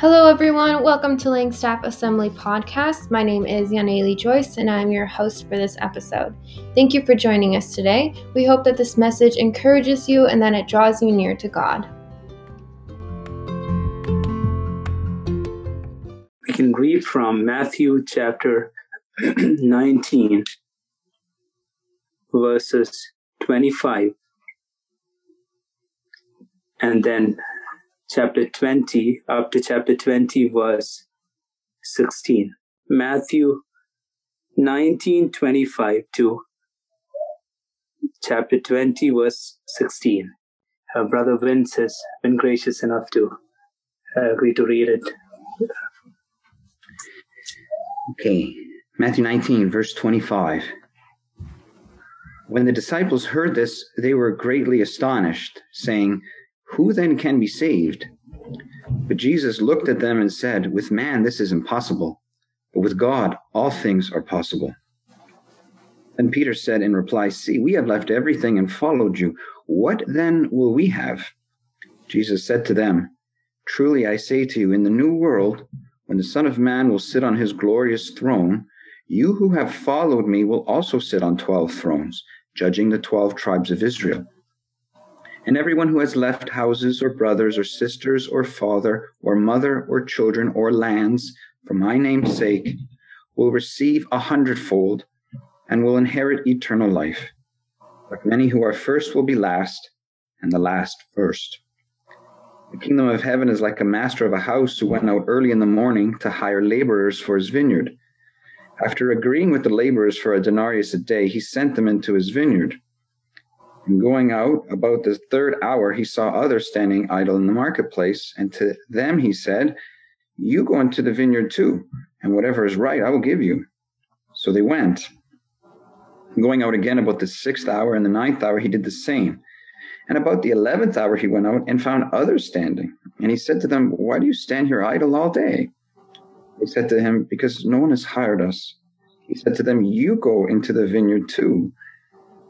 Hello, everyone. Welcome to Langstaff Assembly Podcast. My name is Yaneli Joyce, and I'm your host for this episode. Thank you for joining us today. We hope that this message encourages you and that it draws you near to God. We can read from Matthew chapter 19, verses 25, and then chapter 20 up to chapter 20 verse 16 matthew 19 25 to chapter 20 verse 16 her brother vince has been gracious enough to uh, agree to read it. Okay. Matthew 19 verse 25 when the disciples heard this they were greatly astonished saying who then can be saved? But Jesus looked at them and said, With man this is impossible, but with God all things are possible. Then Peter said in reply, See, we have left everything and followed you. What then will we have? Jesus said to them, Truly I say to you, in the new world, when the Son of Man will sit on his glorious throne, you who have followed me will also sit on twelve thrones, judging the twelve tribes of Israel. And everyone who has left houses or brothers or sisters or father or mother or children or lands for my name's sake will receive a hundredfold and will inherit eternal life. But many who are first will be last, and the last first. The kingdom of heaven is like a master of a house who went out early in the morning to hire laborers for his vineyard. After agreeing with the laborers for a denarius a day, he sent them into his vineyard. And going out about the third hour, he saw others standing idle in the marketplace. And to them he said, You go into the vineyard too, and whatever is right, I will give you. So they went. Going out again about the sixth hour and the ninth hour, he did the same. And about the eleventh hour, he went out and found others standing. And he said to them, Why do you stand here idle all day? They said to him, Because no one has hired us. He said to them, You go into the vineyard too.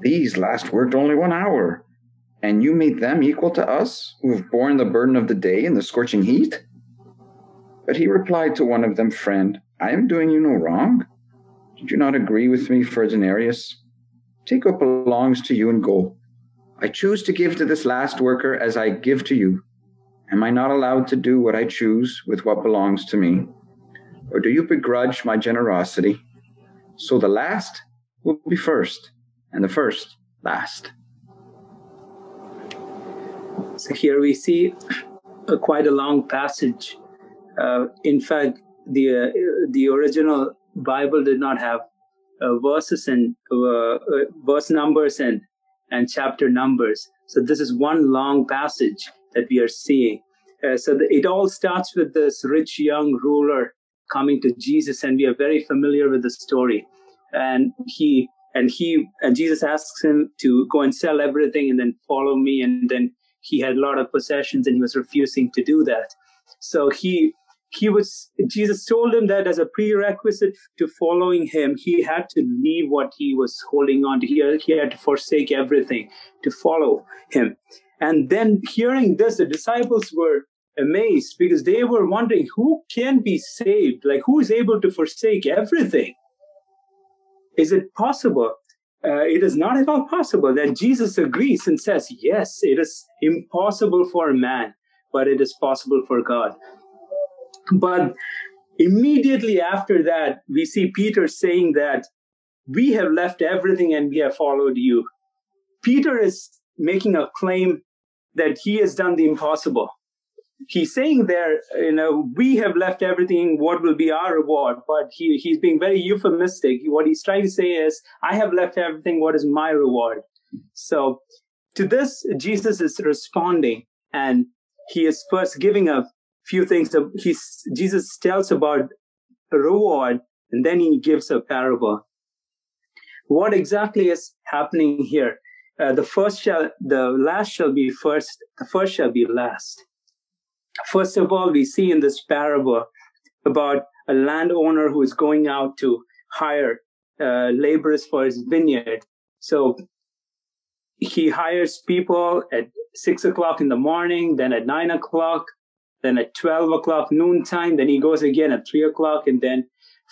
these last worked only one hour, and you made them equal to us, who have borne the burden of the day in the scorching heat? But he replied to one of them, Friend, I am doing you no wrong. Did you not agree with me denarius? Take what belongs to you and go. I choose to give to this last worker as I give to you. Am I not allowed to do what I choose with what belongs to me? Or do you begrudge my generosity? So the last will be first, and the first last. So here we see a, quite a long passage. Uh, in fact, the uh, the original Bible did not have uh, verses and uh, uh, verse numbers and and chapter numbers. So this is one long passage that we are seeing. Uh, so the, it all starts with this rich young ruler coming to Jesus, and we are very familiar with the story. And he and he and jesus asks him to go and sell everything and then follow me. And then he had a lot of possessions and he was refusing to do that. So he he was jesus told him that as a prerequisite to following him he had to leave what he was holding on to. He, he had to forsake everything to follow him. And then hearing this the disciples were amazed because they were wondering who can be saved? Like who is able to forsake everything is it possible? Uh, it is not at all possible that Jesus agrees and says, yes, it is impossible for a man, but it is possible for God. But immediately after that, we see Peter saying that we have left everything and we have followed you. Peter is making a claim that he has done the impossible he's saying there, you know, we have left everything, what will be our reward? But he, he's being very euphemistic. What he's trying to say is, I have left everything, what is my reward? So to this, Jesus is responding and he is first giving a few things. He's, Jesus tells about reward, and then he gives a parable. What exactly is happening here? Uh, the first shall, the last shall be first, the first shall be last. First of all, we see in this parable about a landowner who is going out to hire uh, laborers for his vineyard. So he hires people at six o'clock in the morning, then at nine o'clock, then at 12 o'clock noontime, then he goes again at three o'clock, and then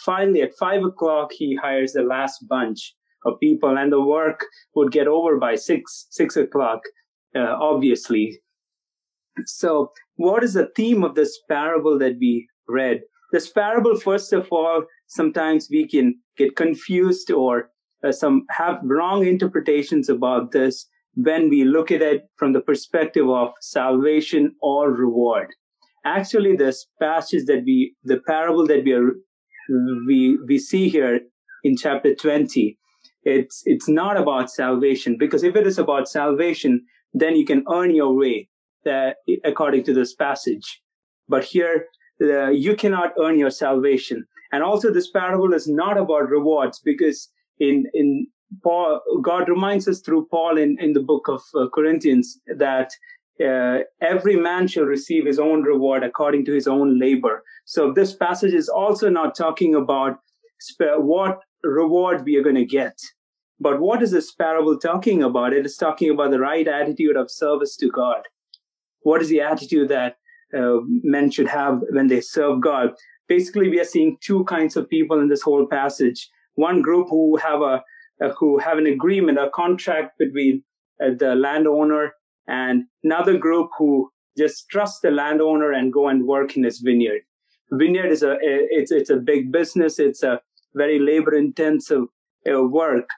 finally at five o'clock, he hires the last bunch of people, and the work would get over by six, six o'clock, uh, obviously. So, what is the theme of this parable that we read? This parable, first of all, sometimes we can get confused or uh, some have wrong interpretations about this when we look at it from the perspective of salvation or reward. Actually, this passage that we, the parable that we are, we, we see here in chapter 20, it's, it's not about salvation because if it is about salvation, then you can earn your way that, according to this passage. But here, uh, you cannot earn your salvation. And also this parable is not about rewards because in, in Paul, God reminds us through Paul in, in the book of uh, Corinthians that uh, every man shall receive his own reward according to his own labor. So this passage is also not talking about sp- what reward we are going to get. But what is this parable talking about? It is talking about the right attitude of service to God. What is the attitude that uh, men should have when they serve God? Basically, we are seeing two kinds of people in this whole passage. One group who have a uh, who have an agreement, a contract between uh, the landowner and another group who just trust the landowner and go and work in his vineyard. Vineyard is a it's it's a big business. It's a very labor intensive uh, work.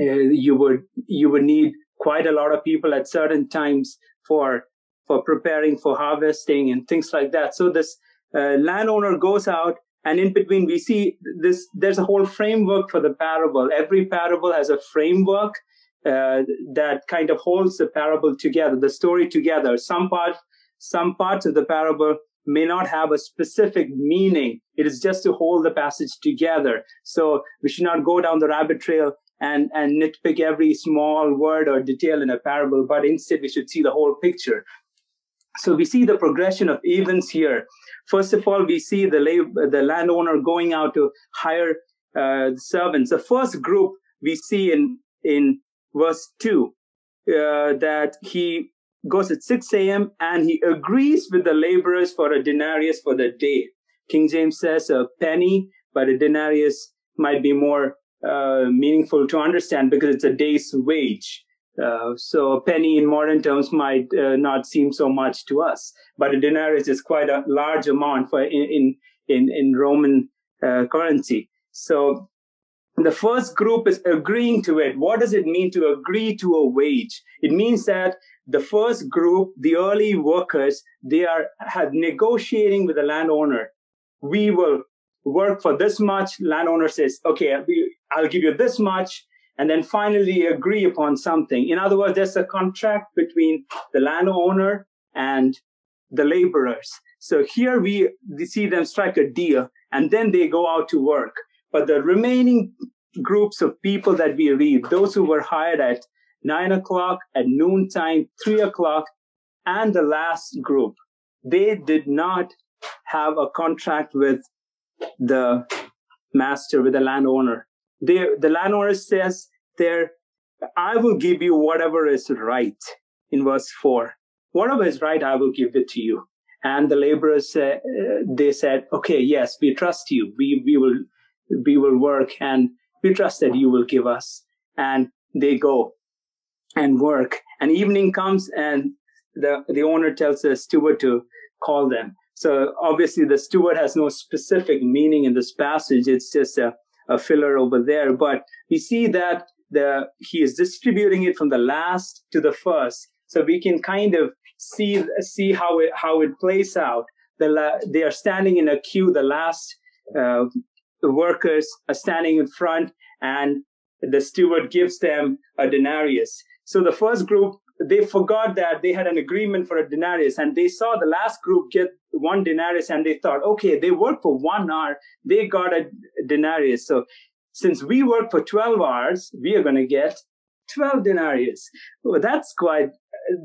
Uh, you would you would need quite a lot of people at certain times for for preparing for harvesting and things like that. So this uh, landowner goes out and in between we see this there's a whole framework for the parable. Every parable has a framework uh, that kind of holds the parable together the story together. Some part some parts of the parable may not have a specific meaning. It is just to hold the passage together. So we should not go down the rabbit trail and and nitpick every small word or detail in a parable but instead we should see the whole picture so we see the progression of events here First of all, we see the, lab, the landowner going out to hire uh, servants. The first group we see in, in verse 2 uh, that he goes at 6 a.m. and he agrees with the laborers for a denarius for the day. King James says a penny, but a denarius might be more uh, meaningful to understand because it's a day's wage. Uh, so a penny in modern terms might uh, not seem so much to us, but a denarius is quite a large amount for in in in Roman uh, currency. So the first group is agreeing to it. What does it mean to agree to a wage? It means that the first group, the early workers, they are have negotiating with the landowner. We will work for this much. Landowner says, okay, I'll give you this much and then finally agree upon something. In other words, there's a contract between the landowner and the laborers. So here we see them strike a deal and then they go out to work. But the remaining groups of people that we read, those who were hired at nine o'clock, at noontime, three o'clock, and the last group, they did not have a contract with the master, with the landowner they, the landowner says there, I will give you whatever is right in verse 4. Whatever is right, I will give it to you. And the laborers, uh, they said, okay, yes, we trust you. We, we will, we will work and we trust that you will give us. And they go and work. And evening comes and the, the owner tells the steward to call them. So obviously the steward has no specific meaning in this passage. It's just a, a filler over there. But we see that the he is distributing it from the last to the first, so we can kind of see see how it how it plays out. The la- they are standing in a queue. The last uh, workers are standing in front, and the steward gives them a denarius. So the first group they forgot that they had an agreement for a denarius, and they saw the last group get one denarius and they thought, okay, they worked for one hour, they got a denarius. So since we work for 12 hours, we are going to get 12 denarius. Well, that's quite,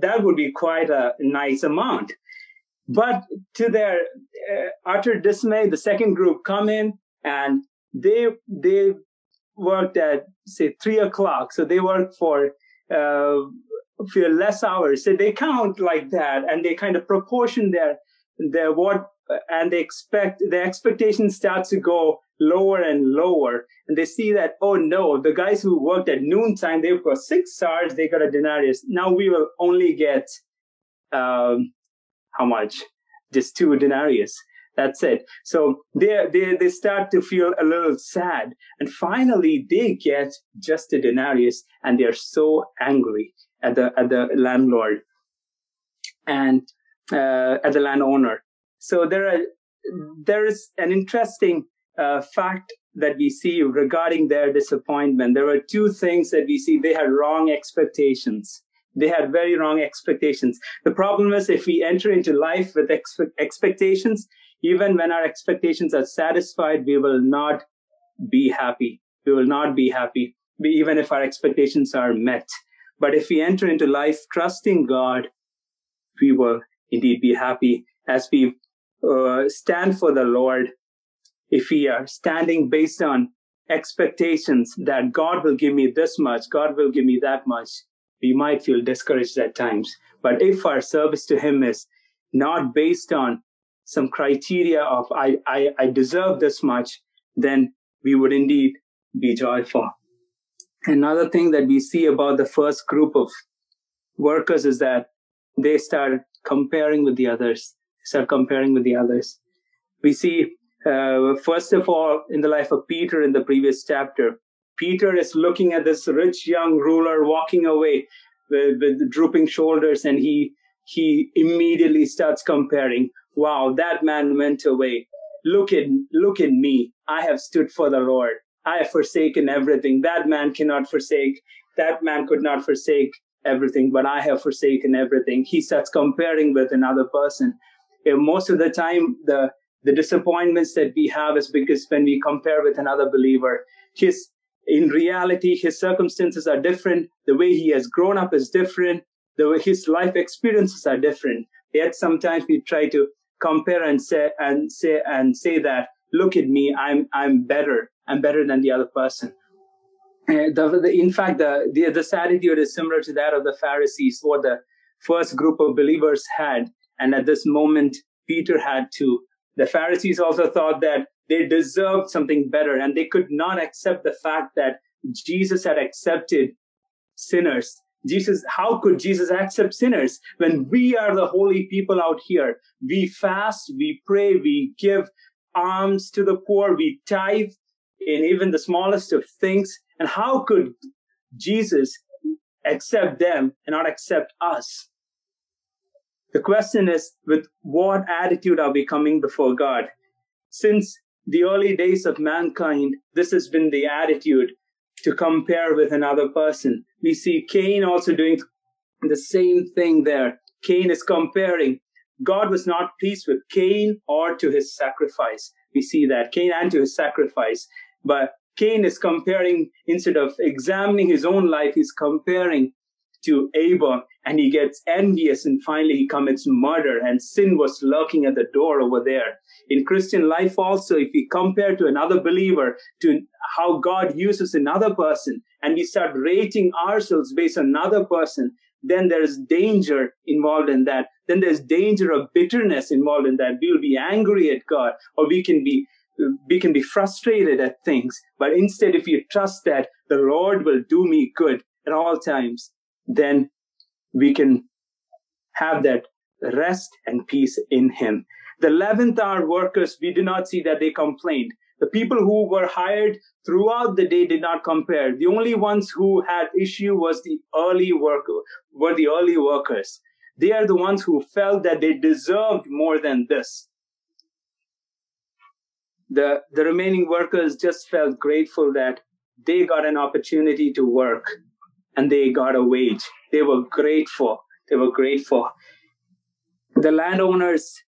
that would be quite a nice amount. But to their uh, utter dismay, the second group come in and they, they worked at say three o'clock. So they worked for, uh, for less hours. So they count like that and they kind of proportion their, their what, and they expect, the expectation starts to go lower and lower. And they see that, oh no, the guys who worked at noontime, they've got six stars, they got a denarius. Now we will only get, um, how much? Just two denarius. That's it. So they, they, they start to feel a little sad. And finally they get just a denarius and they're so angry at the, at the landlord and, uh, at the landowner. So there are, there is an interesting uh, fact that we see regarding their disappointment. There were two things that we see. They had wrong expectations. They had very wrong expectations. The problem is if we enter into life with expectations, even when our expectations are satisfied, we will not be happy. We will not be happy, even if our expectations are met. But if we enter into life trusting God, we will indeed be happy as we uh, stand for the Lord if we are standing based on expectations that God will give me this much, God will give me that much, we might feel discouraged at times. But if our service to Him is not based on some criteria of I, I, I deserve this much, then we would indeed be joyful. Another thing that we see about the first group of workers is that they start comparing with the others, start comparing with the others. We see uh, first of all, in the life of Peter in the previous chapter, Peter is looking at this rich young ruler walking away with, with drooping shoulders, and he he immediately starts comparing. Wow, that man went away. Look at look at me. I have stood for the Lord. I have forsaken everything. That man cannot forsake. That man could not forsake everything, but I have forsaken everything. He starts comparing with another person. Most of the time, the the disappointments that we have is because when we compare with another believer, his in reality his circumstances are different. The way he has grown up is different. The way his life experiences are different. Yet sometimes we try to compare and say and say and say that look at me, I'm I'm better. I'm better than the other person. Uh, the, the, in fact, the, the this attitude is similar to that of the Pharisees, what the first group of believers had, and at this moment, Peter had to the Pharisees also thought that they deserved something better and they could not accept the fact that Jesus had accepted sinners. Jesus, how could Jesus accept sinners when we are the holy people out here? We fast, we pray, we give alms to the poor, we tithe in even the smallest of things. And how could Jesus accept them and not accept us? The question is, with what attitude are we coming before God? Since the early days of mankind, this has been the attitude to compare with another person. We see Cain also doing the same thing there. Cain is comparing. God was not pleased with Cain or to his sacrifice. We see that Cain and to his sacrifice. But Cain is comparing, instead of examining his own life, he's comparing to Abel and he gets envious and finally he commits murder and sin was lurking at the door over there. In Christian life also, if we compare to another believer to how God uses another person and we start rating ourselves based on another person, then there is danger involved in that. Then there's danger of bitterness involved in that. We'll be angry at God or we can be we can be frustrated at things. But instead, if you trust that the Lord will do me good at all times, then we can have that rest and peace in him. The 11th hour workers, we do not see that they complained. The people who were hired throughout the day did not compare. The only ones who had issue was the early worker, were the early workers. They are the ones who felt that they deserved more than this. The, the remaining workers just felt grateful that they got an opportunity to work and they got a wage. They were grateful. They were grateful. The landowners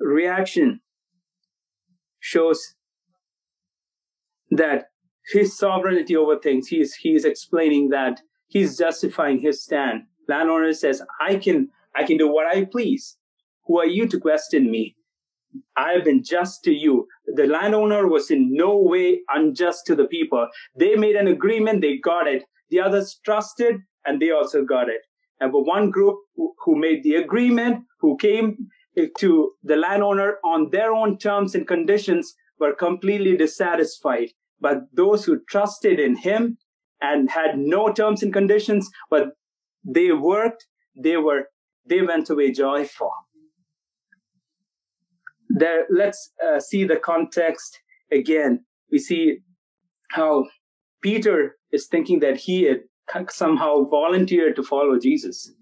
reaction shows that his sovereignty over things, he is, he is explaining that he's justifying his stand. Landowner says, I can, I can do what I please. Who are you to question me? I have been just to you. The landowner was in no way unjust to the people. They made an agreement, they got it. The others trusted, and they also got it. And for one group who made the agreement, who came to the landowner on their own terms and conditions, were completely dissatisfied. But those who trusted in him and had no terms and conditions, but they worked, they were, they went away joyful. There, let's uh, see the context again. We see how Peter is thinking that he somehow volunteered to follow Jesus.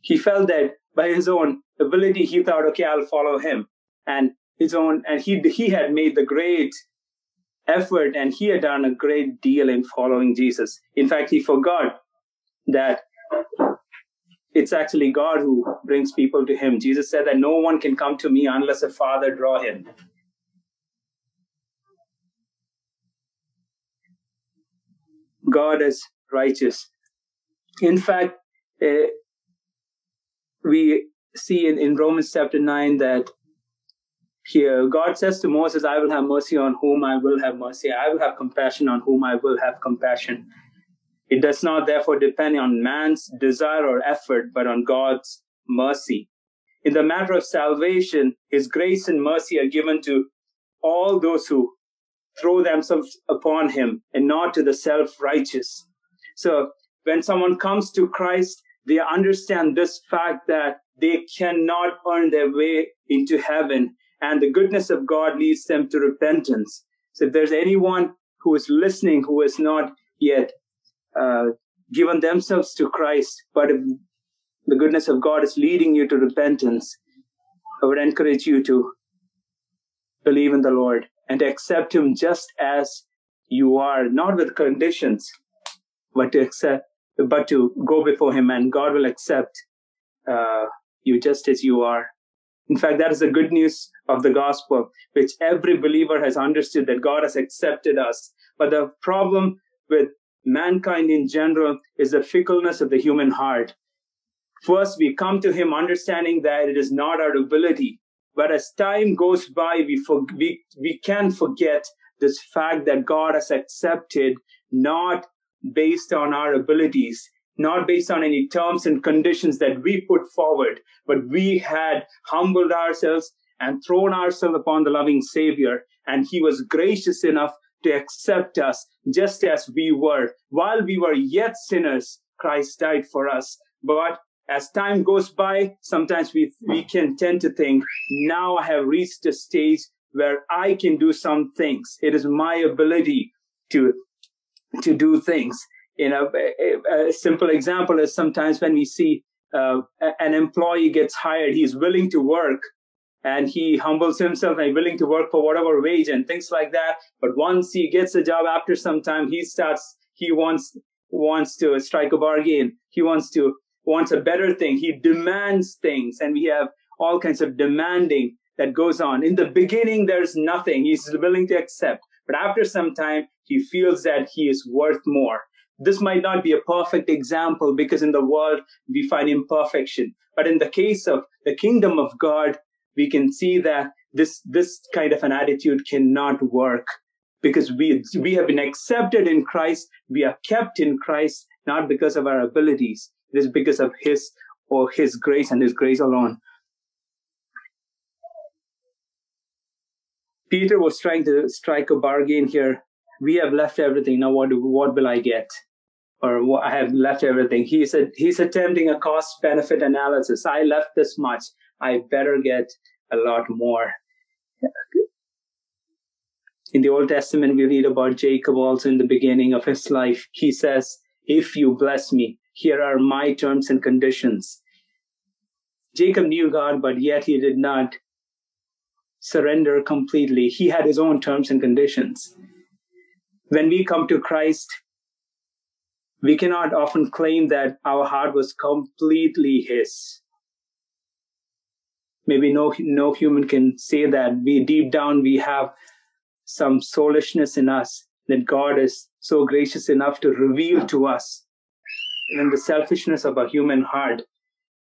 He felt that by his own ability, he thought, okay, I'll follow him. And his own, and he, he had made the great effort and he had done a great deal in following Jesus. In fact, he forgot that it's actually God who brings people to him. Jesus said that no one can come to me unless a father draw him. God is righteous. In fact, uh, we see in, in Romans chapter 9 that here God says to Moses, I will have mercy on whom I will have mercy. I will have compassion on whom I will have compassion. It does not therefore depend on man's desire or effort, but on God's mercy. In the matter of salvation, his grace and mercy are given to all those who throw themselves upon him and not to the self righteous. So when someone comes to Christ, they understand this fact that they cannot earn their way into heaven and the goodness of God leads them to repentance. So if there's anyone who is listening who has not yet uh, given themselves to Christ, but if the goodness of God is leading you to repentance, I would encourage you to believe in the Lord and accept Him just as you are, not with conditions, but to accept, but to go before Him, and God will accept uh, you just as you are. In fact, that is the good news of the gospel, which every believer has understood that God has accepted us. But the problem with mankind in general is the fickleness of the human heart. First, we come to Him understanding that it is not our ability. But as time goes by, we, for, we, we can forget this fact that God has accepted not based on our abilities, not based on any terms and conditions that we put forward, but we had humbled ourselves and thrown ourselves upon the loving Savior. And he was gracious enough to accept us just as we were. While we were yet sinners, Christ died for us. But as time goes by, sometimes we, we can tend to think, now I have reached a stage where I can do some things. It is my ability to, to do things. You know, a, a simple example is sometimes when we see uh, an employee gets hired, he's willing to work and he humbles himself and willing to work for whatever wage and things like that. But once he gets a job after some time, he starts, he wants, wants to strike a bargain. He wants to, wants a better thing. He demands things and we have all kinds of demanding that goes on. In the beginning, there's nothing he's willing to accept. But after some time, he feels that he is worth more. This might not be a perfect example because in the world we find imperfection. But in the case of the kingdom of God, we can see that this, this kind of an attitude cannot work because we, we have been accepted in Christ. We are kept in Christ, not because of our abilities. It is because of His or His grace and His grace alone. Peter was trying to strike a bargain here. We have left everything. Now what, what will I get? Or I have left everything. He said he's attempting a cost benefit analysis. I left this much. I better get a lot more. In the Old Testament, we read about Jacob also in the beginning of his life. He says, If you bless me, here are my terms and conditions. Jacob knew God, but yet he did not surrender completely. He had his own terms and conditions. When we come to Christ, we cannot often claim that our heart was completely His maybe no no human can say that we deep down we have some soulishness in us that god is so gracious enough to reveal to us in the selfishness of a human heart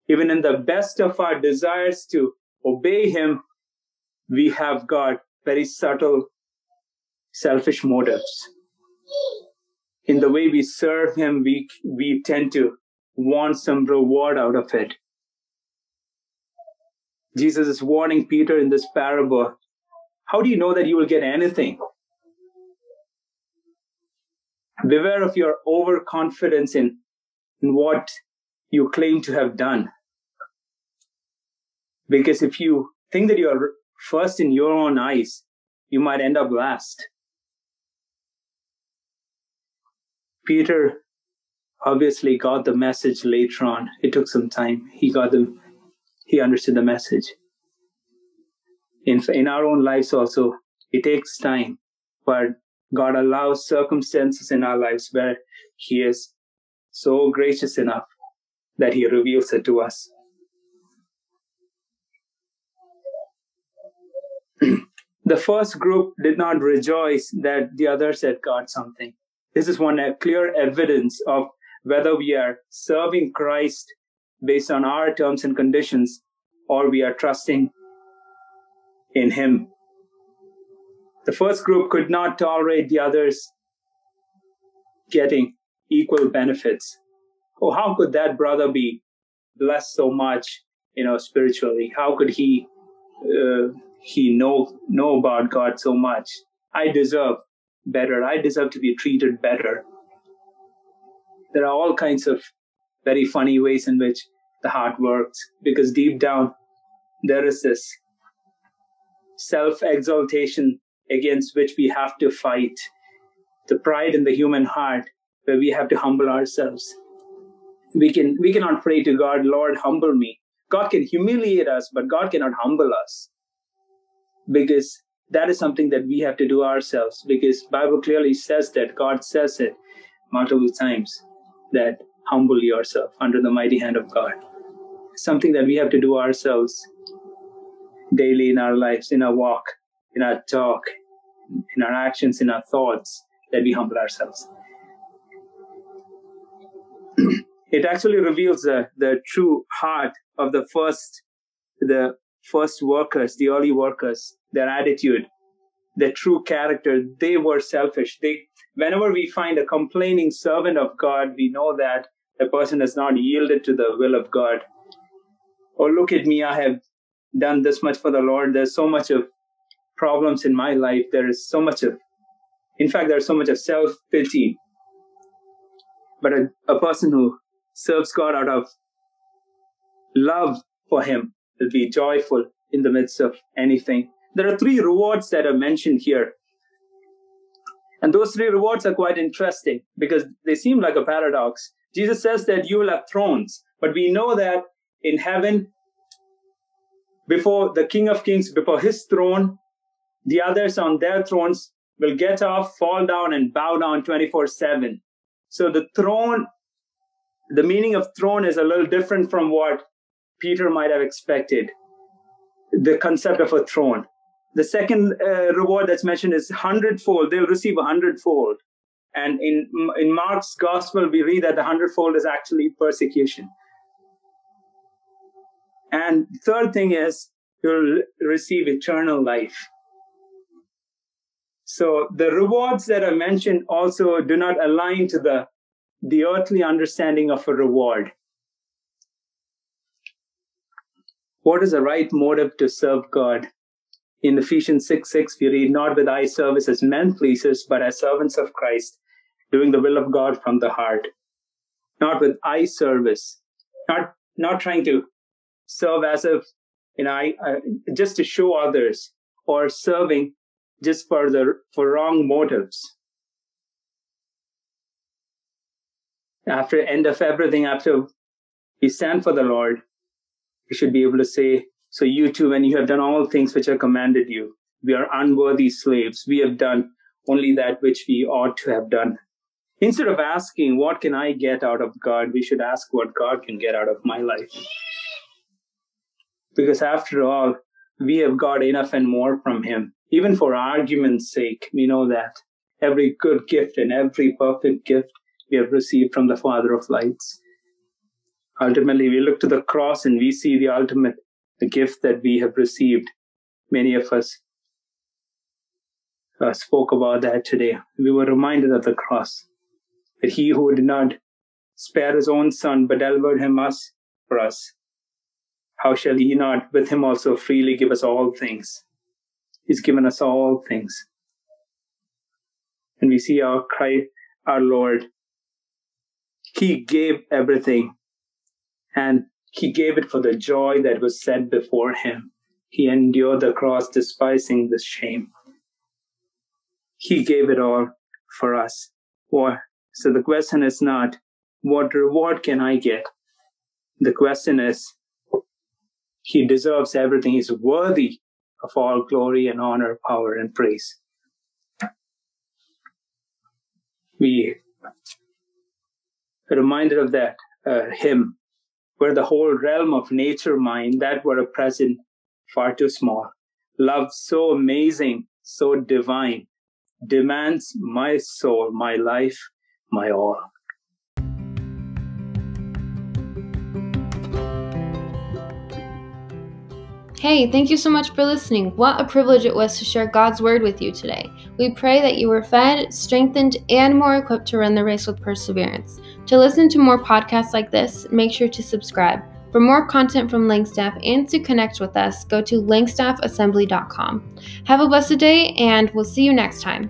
even in the best of our desires to obey him we have got very subtle selfish motives in the way we serve him we we tend to want some reward out of it Jesus is warning Peter in this parable. How do you know that you will get anything? Beware of your overconfidence in, in what you claim to have done. Because if you think that you are first in your own eyes, you might end up last. Peter obviously got the message later on. It took some time. He got the he understood the message. In, in our own lives also, it takes time, but God allows circumstances in our lives where He is so gracious enough that He reveals it to us. the first group did not rejoice that the others had got something. This is one clear evidence of whether we are serving Christ based on our terms and conditions, or we are trusting in Him. The first group could not tolerate the others getting equal benefits. Oh, how could that brother be blessed so much, you know, spiritually? How could he uh, he know know about God so much? I deserve better. I deserve to be treated better. There are all kinds of very funny ways in which the heart works because deep down there is this self exaltation against which we have to fight, the pride in the human heart where we have to humble ourselves. We can we cannot pray to God, Lord, humble me. God can humiliate us, but God cannot humble us. Because that is something that we have to do ourselves because bible clearly says that god says it multiple times that humble yourself under the mighty hand of God. Something that we have to do ourselves daily in our lives, in our walk, in our talk, in our actions, in our thoughts, that we humble ourselves. it actually reveals the, the true heart of the first, the first workers, the early workers, their attitude, their true character. They were selfish. They whenever we find a complaining servant of God, we know that the person has not yielded to the will of God. Oh, look at me, I have done this much for the Lord. There's so much of problems in my life. There is so much of, in fact, there's so much of self pity. But a, a person who serves God out of love for Him will be joyful in the midst of anything. There are three rewards that are mentioned here and those three rewards are quite interesting because they seem like a paradox. Jesus says that you will have thrones, but we know that in heaven, before the King of Kings, before his throne, the others on their thrones will get off, fall down, and bow down 24 7. So the throne, the meaning of throne is a little different from what Peter might have expected. The concept of a throne. The second uh, reward that's mentioned is hundredfold. They'll receive a hundredfold. And in, in Mark's gospel, we read that the hundredfold is actually persecution. And third thing is you'll receive eternal life. So the rewards that are mentioned also do not align to the, the earthly understanding of a reward. What is the right motive to serve God? In Ephesians 6 6, we read, Not with eye service as men pleasers, but as servants of Christ, doing the will of God from the heart. Not with eye service, not, not trying to serve as if, you know, I, uh, just to show others, or serving just for the for wrong motives. After end of everything, after we stand for the Lord, we should be able to say, so you too, when you have done all things which are commanded you, we are unworthy slaves. We have done only that which we ought to have done. Instead of asking, what can I get out of God? We should ask what God can get out of my life. Because after all, we have got enough and more from Him. Even for argument's sake, we know that every good gift and every perfect gift we have received from the Father of lights. Ultimately, we look to the cross and we see the ultimate the gift that we have received. Many of us uh, spoke about that today. We were reminded of the cross that he who did not spare his own son but delivered him us for us, how shall he not with him also freely give us all things? He's given us all things. And we see our Christ, our Lord. He gave everything and he gave it for the joy that was set before him. He endured the cross, despising the shame. He gave it all for us. So the question is not, what reward can I get? The question is, he deserves everything. He's worthy of all glory and honor, power and praise. We are reminded of that uh, hymn where the whole realm of nature mind that were a present far too small. Love so amazing, so divine, demands my soul, my life, my all. Hey, thank you so much for listening. What a privilege it was to share God's word with you today. We pray that you were fed, strengthened, and more equipped to run the race with perseverance. To listen to more podcasts like this, make sure to subscribe. For more content from Langstaff and to connect with us, go to langstaffassembly.com. Have a blessed day, and we'll see you next time.